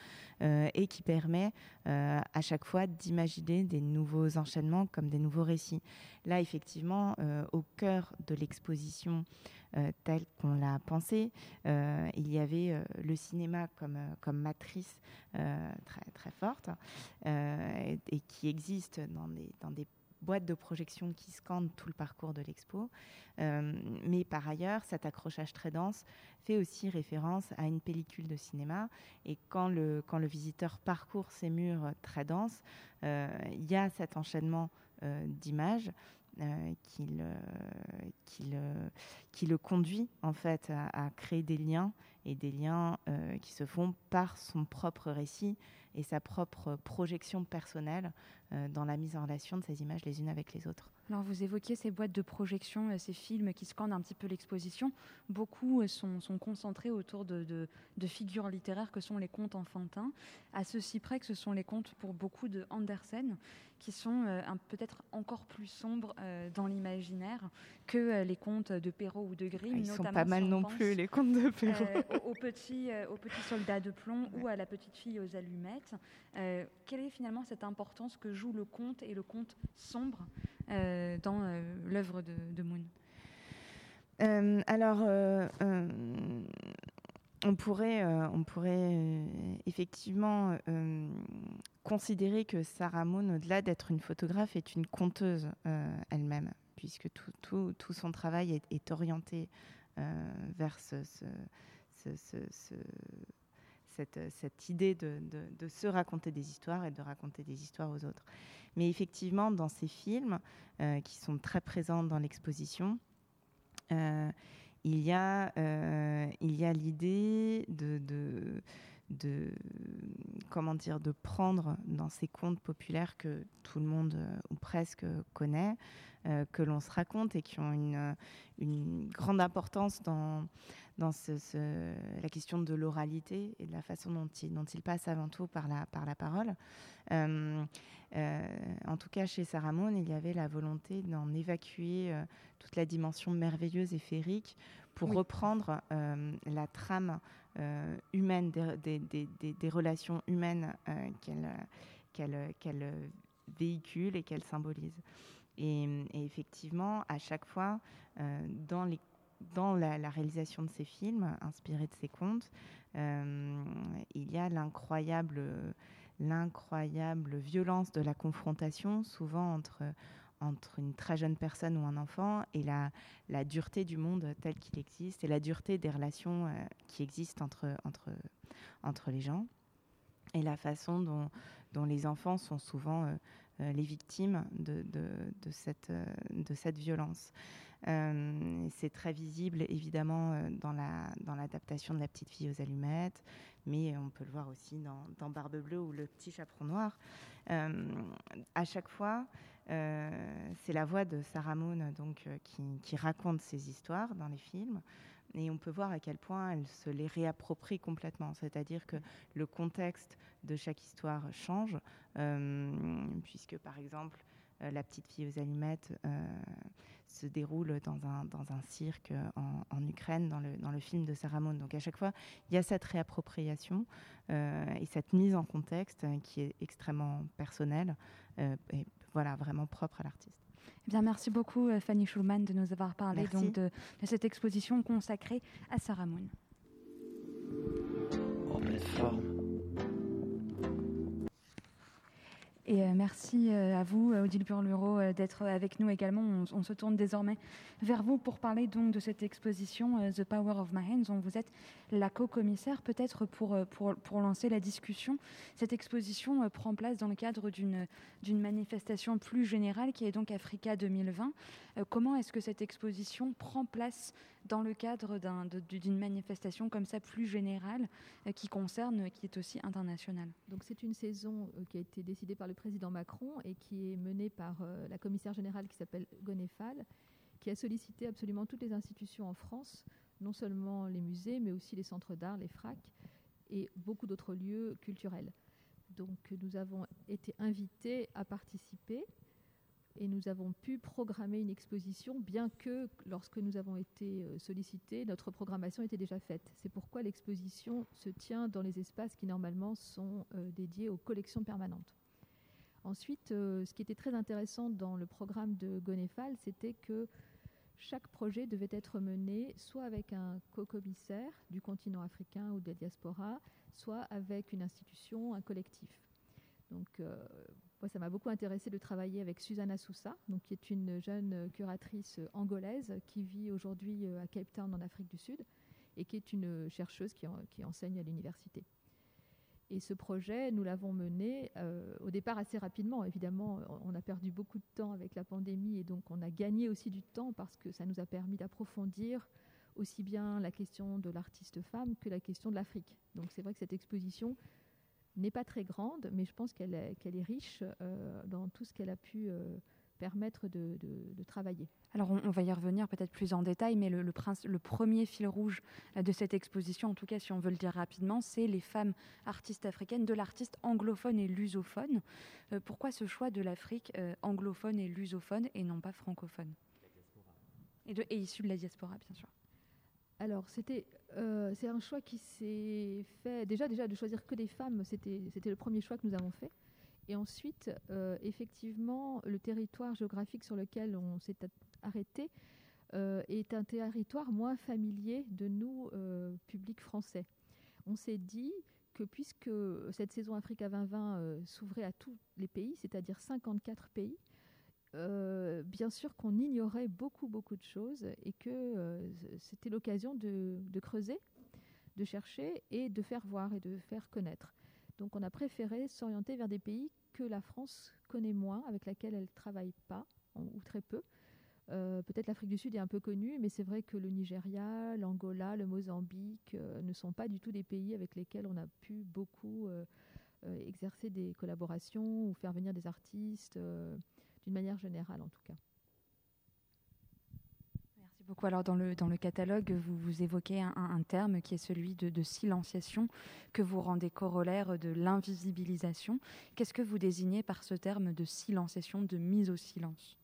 euh, et qui permet euh, à chaque fois d'imaginer des nouveaux enchaînements comme des nouveaux récits. Là, effectivement, euh, au cœur de l'exposition, euh, telle qu'on l'a pensée. Euh, il y avait euh, le cinéma comme, comme matrice très, très forte et, qui existe dans des, boîtes de projection qui scandent tout le parcours de l'expo. Euh, mais par ailleurs, cet accrochage très dense fait aussi référence à une pellicule de cinéma. Et quand le, visiteur parcourt ces murs très denses, euh, il y a cet enchaînement euh, d'images qui, le, qui, qui conduit en fait à, créer des liens et des liens qui se font par son propre récit et sa propre projection personnelle euh, dans la mise en relation de ces images les unes avec les autres. Alors vous évoquiez ces boîtes de projection, euh, ces films qui scandent un petit peu l'exposition. Beaucoup euh, sont, sont, concentrés autour de, de, de, figures littéraires que sont les contes enfantins, à ceci près que ce sont les contes pour beaucoup de Andersen, qui sont euh, peut-être encore plus sombres euh, dans l'imaginaire que euh, les contes de Perrault ou de Grimm. Ils sont pas mal non plus, les contes de Perrault. Euh, au, petit, au petit soldat de plomb ouais. ou à la petite fille aux allumettes. Quelle est finalement cette importance que joue le conte et le conte sombre dans l'œuvre de, Moon. Alors, on pourrait, euh, on pourrait euh, effectivement euh, considérer que Sarah Moon, au-delà d'être une photographe, est une conteuse elle-même, puisque tout, son travail est, orienté vers ce, cette, cette, idée de, se raconter des histoires et de raconter des histoires aux autres. Mais effectivement, dans ces films qui sont très présents dans l'exposition, il y a, euh, il y a l'idée de, comment dire, de prendre dans ces contes populaires que tout le monde ou presque connaît, que l'on se raconte et qui ont une grande importance dans, dans la question de l'oralité et de la façon dont il, dont il passe avant tout par la, par la parole. Euh, euh, en tout cas, chez Sarah Moon, il y avait la volonté d'en évacuer euh, toute la dimension merveilleuse et féerique pour reprendre la trame humaine des, des, des, des, relations humaines qu'elle véhicule et qu'elle symbolise. Et, et, effectivement, à chaque fois, dans les dans la, réalisation de ces films, inspirés de ces contes, euh, il y a l'incroyable, violence de la confrontation, souvent entre, une très jeune personne ou un enfant, et la, dureté du monde tel qu'il existe, et la dureté des relations euh, qui existent entre, les gens, et la façon dont, les enfants sont souvent euh, les victimes de cette violence. Euh, c'est très visible évidemment euh, dans la dans l'adaptation de la petite fille aux allumettes, mais on peut le voir aussi dans, Barbe bleue ou le petit chaperon noir. Euh, à chaque fois, c'est la voix de Sarah Moon donc qui, qui, raconte ces histoires dans les films. Et on peut voir à quel point elle se les réapproprie complètement. C'est-à-dire que le contexte de chaque histoire change, puisque par exemple, La petite fille aux allumettes se déroule dans un, dans un cirque en, en Ukraine, dans le, dans le, film de Sarah Moon. Donc à chaque fois, il y a cette réappropriation euh, et cette mise en contexte qui est extrêmement personnelle euh, et voilà, vraiment propre à l'artiste. Eh bien, merci beaucoup euh, Fanny Schulman de nous avoir parlé donc, de, de, cette exposition consacrée à Sarah Moon. En plateforme. Et euh, merci euh, à vous, euh, Odile Burluro, d'être avec nous également. On, se tourne désormais vers vous pour parler donc de cette exposition The Power of My Hands, dont vous êtes la co-commissaire. Peut-être pour, pour, pour, lancer la discussion, cette exposition prend place dans le cadre d'une manifestation plus générale qui est donc Africa 2020. comment est-ce que cette exposition prend place dans le cadre d'une un, manifestation comme ça plus générale qui concerne, qui est aussi internationale Donc c'est une saison qui a été décidée par le président Macron et qui est menée par euh, la commissaire générale qui s'appelle Gonefal, qui a sollicité absolument toutes les institutions en France, non seulement les musées, mais aussi les centres d'art, les FRAC et beaucoup d'autres lieux culturels. Donc nous avons été invités à participer et nous avons pu programmer une exposition, bien que lorsque nous avons été euh, sollicités, notre programmation était déjà faite. C'est pourquoi l'exposition se tient dans les espaces qui normalement sont euh, dédiés aux collections permanentes. Ensuite, euh, ce qui était très intéressant dans le programme de Gonefal, c'était que chaque projet devait être mené soit avec un co-commissaire du continent africain ou de la diaspora, soit avec une institution, un collectif. Donc, moi, ça m'a beaucoup intéressé de travailler avec Susanna Sousa, donc, qui est une jeune curatrice angolaise qui vit aujourd'hui euh, à Cape Town en Afrique du Sud et qui est une chercheuse qui, en, qui enseigne à l'université. Et ce projet, nous l'avons mené euh, au départ assez rapidement. Évidemment, on a perdu beaucoup de temps avec la pandémie et donc on a gagné aussi du temps parce que ça nous a permis d'approfondir aussi bien la question de l'artiste femme que la question de l'Afrique. Donc c'est vrai que cette exposition n'est pas très grande, mais je pense qu'elle est, riche euh, dans tout ce qu'elle a pu euh, permettre de, travailler. Alors on, va y revenir peut-être plus en détail, mais le, premier fil rouge de cette exposition, en tout cas si on veut le dire rapidement, c'est les femmes artistes africaines, de l'artiste anglophone et lusophone. Euh, pourquoi ce choix de l'Afrique euh, anglophone et lusophone et non pas francophone? Et, de, et issu de la diaspora, bien sûr alors, c'était, euh, c'est un choix qui s'est fait. Déjà, déjà de choisir que des femmes, c'était, c'était le premier choix que nous avons fait. Et ensuite, euh, effectivement, le territoire géographique sur lequel on s'est arrêté euh, est un territoire moins familier de nous, public français. On s'est dit que puisque cette saison Africa 2020 euh, s'ouvrait à tous les pays, c'est-à-dire 54 pays, euh, bien sûr qu'on ignorait beaucoup, beaucoup de choses et que euh, c'était l'occasion de, de creuser, de chercher et de faire voir et de faire connaître. Donc on a préféré s'orienter vers des pays que la France connaît moins, avec lesquels elle ne travaille pas, ou très peu, Peut-être l'Afrique du Sud est un peu connue, mais c'est vrai que le Nigeria, l'Angola, le Mozambique ne sont pas du tout des pays avec lesquels on a pu beaucoup exercer des collaborations ou faire venir des artistes, d'une manière générale en tout cas beaucoup. Alors dans le, dans le catalogue, vous, vous évoquez un, terme qui est celui de, silenciation, que vous rendez corollaire de l'invisibilisation. Qu'est-ce que vous désignez par ce terme de silenciation, de mise au silence?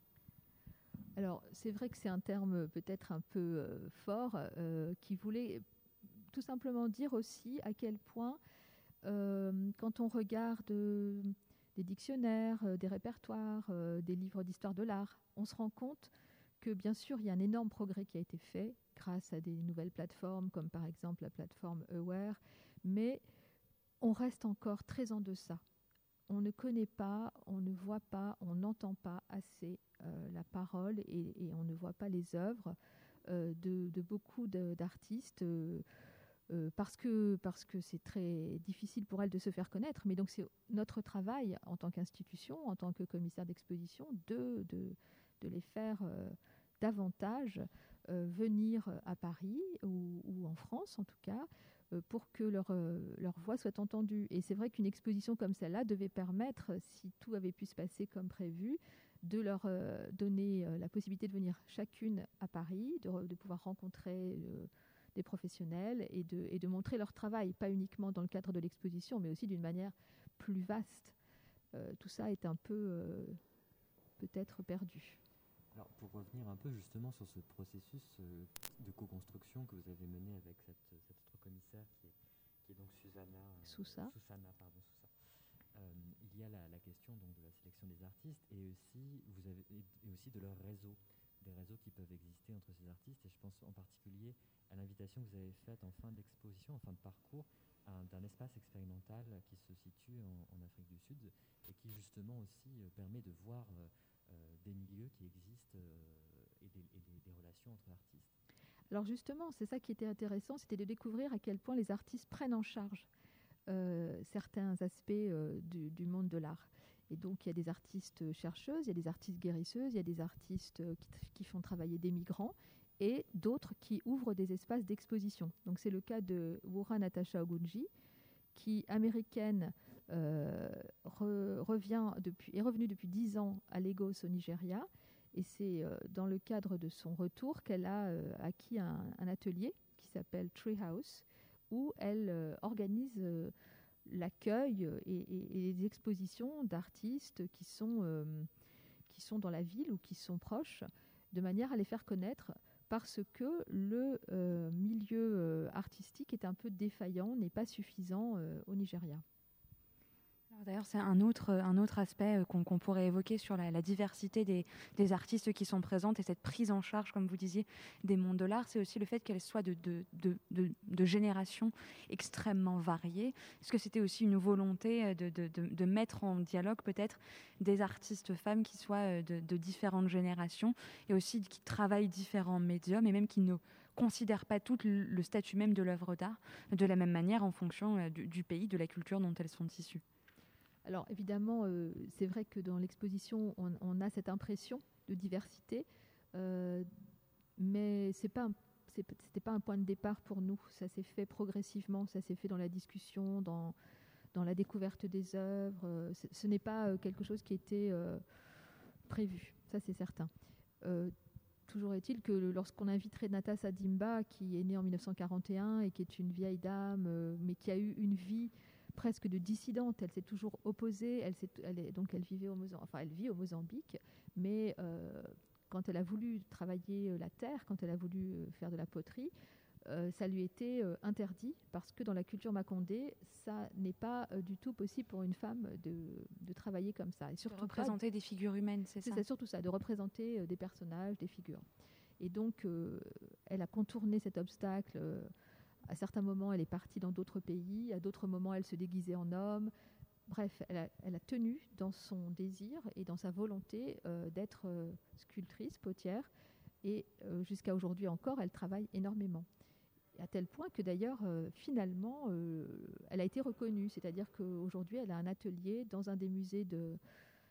Alors c'est vrai que c'est un terme peut-être un peu euh, fort euh, qui voulait tout simplement dire aussi à quel point, euh, quand on regarde des dictionnaires, des répertoires, des livres d'histoire de l'art, on se rend compte que bien sûr, il y a un énorme progrès qui a été fait grâce à des nouvelles plateformes, comme par exemple la plateforme Aware, mais on reste encore très en deçà. On ne connaît pas, on ne voit pas, on n'entend pas assez euh, la parole et, on ne voit pas les œuvres euh, de, beaucoup d'artistes. Euh, parce que parce que c'est très difficile pour elles de se faire connaître. Mais donc c'est notre travail en tant qu'institution, en tant que commissaire d'exposition, de, de, les faire davantage euh, venir à Paris ou, en France en tout cas euh, pour que leur, euh, leur voix soit entendue. Et c'est vrai qu'une exposition comme celle-là devait permettre, si tout avait pu se passer comme prévu, de leur donner la possibilité de venir chacune à Paris, de, de pouvoir rencontrer des professionnels et de, et de montrer leur travail, pas uniquement dans le cadre de l'exposition, mais aussi d'une manière plus vaste. tout ça est un peu peut-être perdu. Alors, pour revenir un peu justement sur ce processus euh, de co-construction que vous avez mené avec cette, autre commissaire qui est, donc Susanna, euh, Sousa. pardon, euh, il y a la, question donc de la sélection des artistes et aussi, vous avez, et aussi de leur réseau, des réseaux qui peuvent exister entre ces artistes. Et je pense en particulier à l'invitation que vous avez faite en fin d'exposition, en fin de parcours, d'un espace expérimental qui se situe en, Afrique du Sud et qui justement aussi permet de voir euh, des milieux qui existent euh, et des, relations entre artistes. Alors justement, c'est ça qui était intéressant, c'était de découvrir à quel point les artistes prennent en charge euh, certains aspects du, monde de l'art. Et donc, il y a des artistes chercheuses, il y a des artistes guérisseuses, il y a des artistes qui, font travailler des migrants et d'autres qui ouvrent des espaces d'exposition. Donc, c'est le cas de Wura Natasha Ogunji, qui, américaine, euh, revient depuis, est revenue depuis dix ans à Lagos au Nigeria. Et c'est euh, dans le cadre de son retour qu'elle a euh, acquis un, atelier qui s'appelle Treehouse, où elle organise l'accueil et, les expositions d'artistes qui sont, qui sont dans la ville ou qui sont proches, de manière à les faire connaître parce que le milieu artistique est un peu défaillant, n'est pas suffisant au Nigeria. D'ailleurs, c'est un autre, un autre aspect euh, qu'on pourrait évoquer sur la, diversité des, artistes qui sont présentes et cette prise en charge, comme vous disiez, des mondes de l'art. C'est aussi le fait qu'elles soient de, de, de, de, générations extrêmement variées. Est-ce que c'était aussi une volonté euh, de, mettre en dialogue peut-être des artistes femmes qui soient euh, de, différentes générations et aussi qui travaillent différents médiums et même qui ne considèrent pas tout le statut même de l'œuvre d'art de la même manière en fonction du pays, de la culture dont elles sont issues? Alors évidemment, euh, c'est vrai que dans l'exposition, on, a cette impression de diversité, euh, mais ce n'était pas un point de départ pour nous. Ça s'est fait progressivement, ça s'est fait dans la discussion, dans, dans la découverte des œuvres. Euh, ce n'est pas quelque chose qui était prévu, ça c'est certain. Toujours est-il que lorsqu'on invite Renata Sadimba, qui est née en 1941 et qui est une vieille dame, mais qui a eu une vie presque de dissidente. Elle s'est toujours opposée. Elle, elle donc elle vivait au Mozambique, enfin elle vit au Mozambique, mais euh, quand elle a voulu travailler euh, la terre, quand elle a voulu euh, faire de la poterie, ça lui était interdit parce que dans la culture macondé, ça n'est pas du tout possible pour une femme de, travailler comme ça. Et surtout de représenter des figures humaines, c'est ça C'est surtout ça, de représenter des personnages, des figures. Et donc, elle a contourné cet obstacle à certains moments, elle est partie dans d'autres pays. À d'autres moments, elle se déguisait en homme. Bref, elle a, tenu dans son désir et dans sa volonté euh, d'être euh, sculptrice, potière. Et euh, jusqu'à aujourd'hui encore, elle travaille énormément. À tel point que d'ailleurs, finalement, elle a été reconnue. C'est-à-dire qu'aujourd'hui, elle a un atelier dans un des musées de,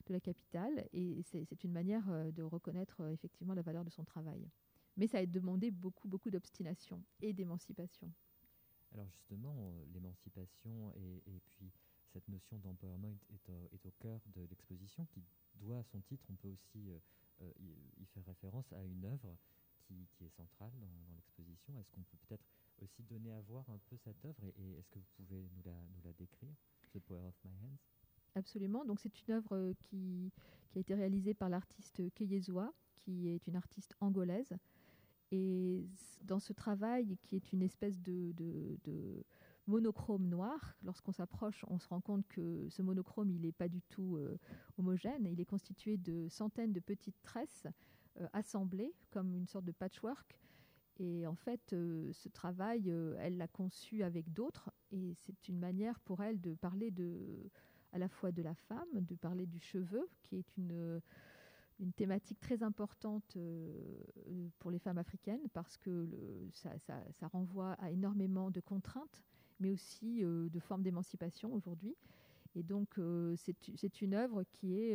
de la capitale. Et c'est une manière de reconnaître effectivement la valeur de son travail. Mais ça a demandé beaucoup, beaucoup d'obstination et d'émancipation. Alors justement, l'émancipation et, puis cette notion d'empowerment est, au cœur de l'exposition qui doit son titre. On peut aussi y, faire référence à une œuvre qui, est centrale dans, l'exposition. Est-ce qu'on peut peut-être aussi donner à voir un peu cette œuvre et, est-ce que vous pouvez nous la, décrire, The Power of My Hands? Absolument. Donc c'est une œuvre euh, qui, qui, a été réalisée par l'artiste Keyezoa, qui est une artiste angolaise. Et dans ce travail, qui est une espèce de, monochrome noir, lorsqu'on s'approche, on se rend compte que ce monochrome, il n'est pas du tout euh, homogène. Il est constitué de centaines de petites tresses euh, assemblées comme une sorte de patchwork et en fait, euh, ce travail, elle l'a conçu avec d'autres, et c'est une manière pour elle de parler de, à la fois de la femme, de parler du cheveu, qui est une, une thématique très importante euh, pour les femmes africaines, parce que ça, renvoie à énormément de contraintes, mais aussi de formes d'émancipation aujourd'hui. Et donc, c'est une œuvre qui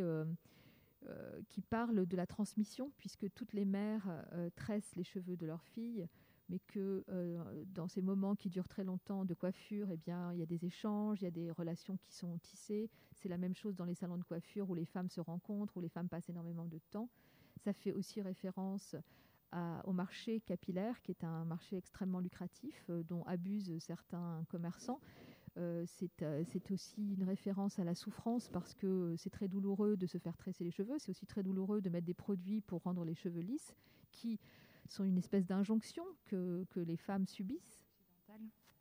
euh, qui parle de la transmission, puisque toutes les mères euh, tressent les cheveux de leurs filles, mais que euh, dans ces moments qui durent très longtemps de coiffure, eh bien, il y a des échanges, il y a des relations qui sont tissées. C'est la même chose dans les salons de coiffure où les femmes se rencontrent, où les femmes passent énormément de temps. Ça fait aussi référence au marché capillaire, qui est un marché extrêmement lucratif, dont abusent certains commerçants. Euh, euh, c'est aussi une référence à la souffrance parce que c'est très douloureux de se faire tresser les cheveux. C'est aussi très douloureux de mettre des produits pour rendre les cheveux lisses qui sont une espèce d'injonction que, que, les femmes subissent.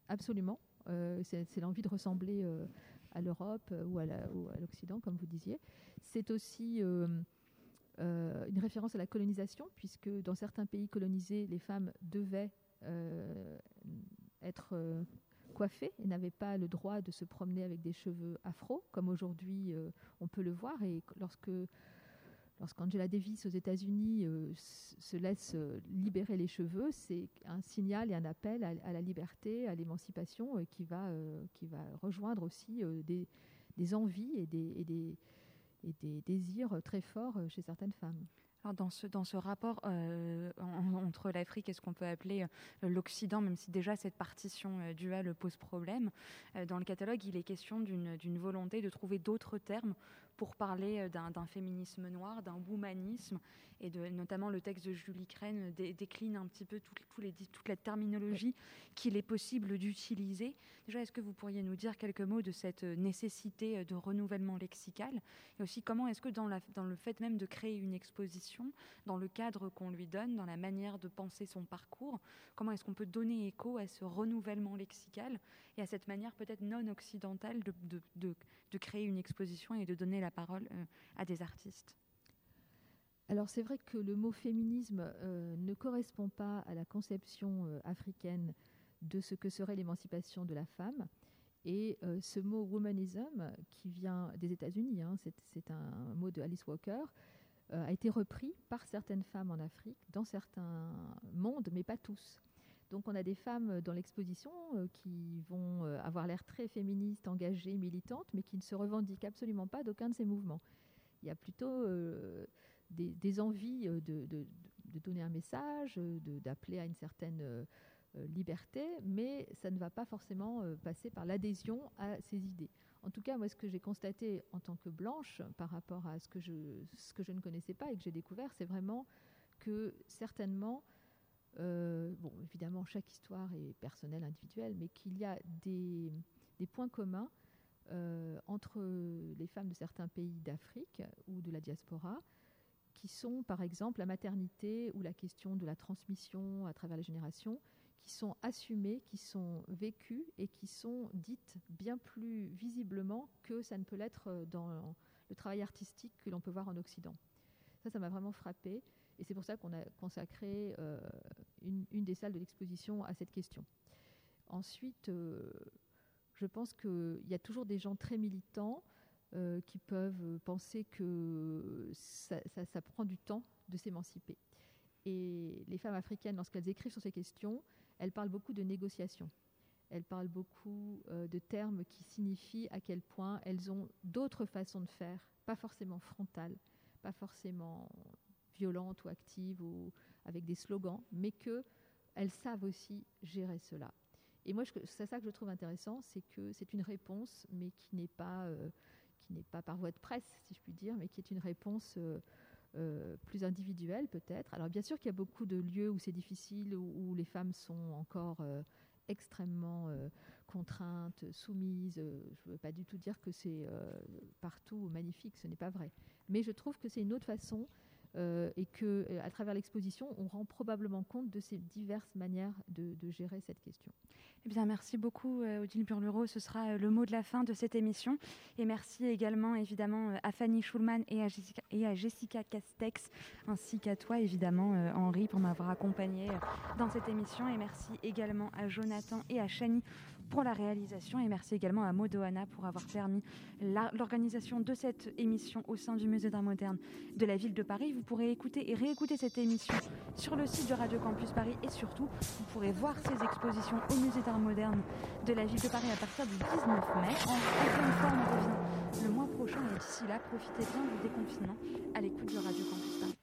Absolument. Euh, c'est l'envie de ressembler à l'Europe ou à l'Occident, comme vous disiez. C'est aussi une référence à la colonisation, puisque dans certains pays colonisés, les femmes devaient être coiffée et n'avait pas le droit de se promener avec des cheveux afro, comme aujourd'hui euh, on peut le voir. Et lorsque lorsqu'Angela Davis aux États-Unis euh, se laisse euh, libérer les cheveux, c'est un signal et un appel à, la liberté, à l'émancipation, qui, va, qui va rejoindre aussi des, des, envies et des, et des, et des désirs très forts chez certaines femmes. Dans, ce, dans ce rapport euh, en, entre l'Afrique et ce qu'on peut appeler euh, l'Occident, même si déjà cette partition euh, duale pose problème, euh, dans le catalogue, il est question d'une volonté de trouver d'autres termes pour parler euh, d'un féminisme noir, d'un woumanisme, et de, notamment le texte de Julie Crène dé, décline un petit peu tout, tout les, toute la terminologie qu'il est possible d'utiliser. Déjà, est-ce que vous pourriez nous dire quelques mots de cette nécessité de renouvellement lexical? Et aussi, comment est-ce que dans, la, dans le fait même de créer une exposition, dans le cadre qu'on lui donne, dans la manière de penser son parcours, comment est-ce qu'on peut donner écho à ce renouvellement lexical et à cette manière peut-être non occidentale de, de, de, de créer une exposition et de donner la parole euh, à des artistes alors c'est vrai que le mot féminisme euh, ne correspond pas à la conception euh, africaine de ce que serait l'émancipation de la femme. Et ce mot womanism, qui vient des États-Unis, hein, c'est un mot de Alice Walker, a été repris par certaines femmes en Afrique, dans certains mondes, mais pas tous. Donc on a des femmes dans l'exposition euh, qui vont euh, avoir l'air très féministes, engagées, militantes, mais qui ne se revendiquent absolument pas d'aucun de ces mouvements. Il y a plutôt euh, des, envies de, donner un message, d'appeler à une certaine euh, liberté, mais ça ne va pas forcément euh, passer par l'adhésion à ces idées. En tout cas, moi, ce que j'ai constaté en tant que blanche par rapport à ce que je ne connaissais pas et que j'ai découvert, c'est vraiment que certainement euh, bon, évidemment, chaque histoire est personnelle, individuelle, mais qu'il y a des, points communs euh, entre les femmes de certains pays d'Afrique ou de la diaspora, qui sont par exemple la maternité ou la question de la transmission à travers les générations, qui sont assumées, qui sont vécues et qui sont dites bien plus visiblement que ça ne peut l'être dans le travail artistique que l'on peut voir en Occident. Ça, ça m'a vraiment frappé. Et c'est pour ça qu'on a consacré euh, une, des salles de l'exposition à cette question. Ensuite, euh, je pense qu'il y a toujours des gens très militants euh, qui peuvent penser que ça, ça, ça prend du temps de s'émanciper. Et les femmes africaines, lorsqu'elles écrivent sur ces questions, elles parlent beaucoup de négociations. elles parlent beaucoup de termes qui signifient à quel point elles ont d'autres façons de faire, pas forcément frontales, pas forcément violentes ou actives ou avec des slogans, mais qu'elles savent aussi gérer cela. Et moi, c'est ça que je trouve intéressant, c'est que c'est une réponse, mais qui n'est pas, euh, qui n'est pas par voie de presse, si je puis dire, mais qui est une réponse euh, euh, plus individuelle peut-être. Alors bien sûr qu'il y a beaucoup de lieux où c'est difficile, où, les femmes sont encore extrêmement contraintes, soumises. je ne veux pas du tout dire que c'est partout magnifique, ce n'est pas vrai. Mais je trouve que c'est une autre façon euh, et que euh, à travers l'exposition, on rend probablement compte de ces diverses manières de, gérer cette question. Eh bien, merci beaucoup, euh, Odile Burlereau. Ce sera le mot de la fin de cette émission. Et merci également, évidemment, à Fanny Schulman et à Jessica, Castex, ainsi qu'à toi, évidemment, Henri, pour m'avoir accompagné dans cette émission. Et merci également à Jonathan et à Chani pour la réalisation et merci également à Modoana pour avoir permis l'organisation de cette émission au sein du Musée d'art moderne de la ville de Paris. Vous pourrez écouter et réécouter cette émission sur le site de Radio Campus Paris et surtout vous pourrez voir ces expositions au Musée d'art moderne de la ville de Paris à partir du 19 mai. En deuxième fois, on revient le mois prochain et d'ici là, profitez bien du déconfinement à l'écoute de Radio Campus Paris.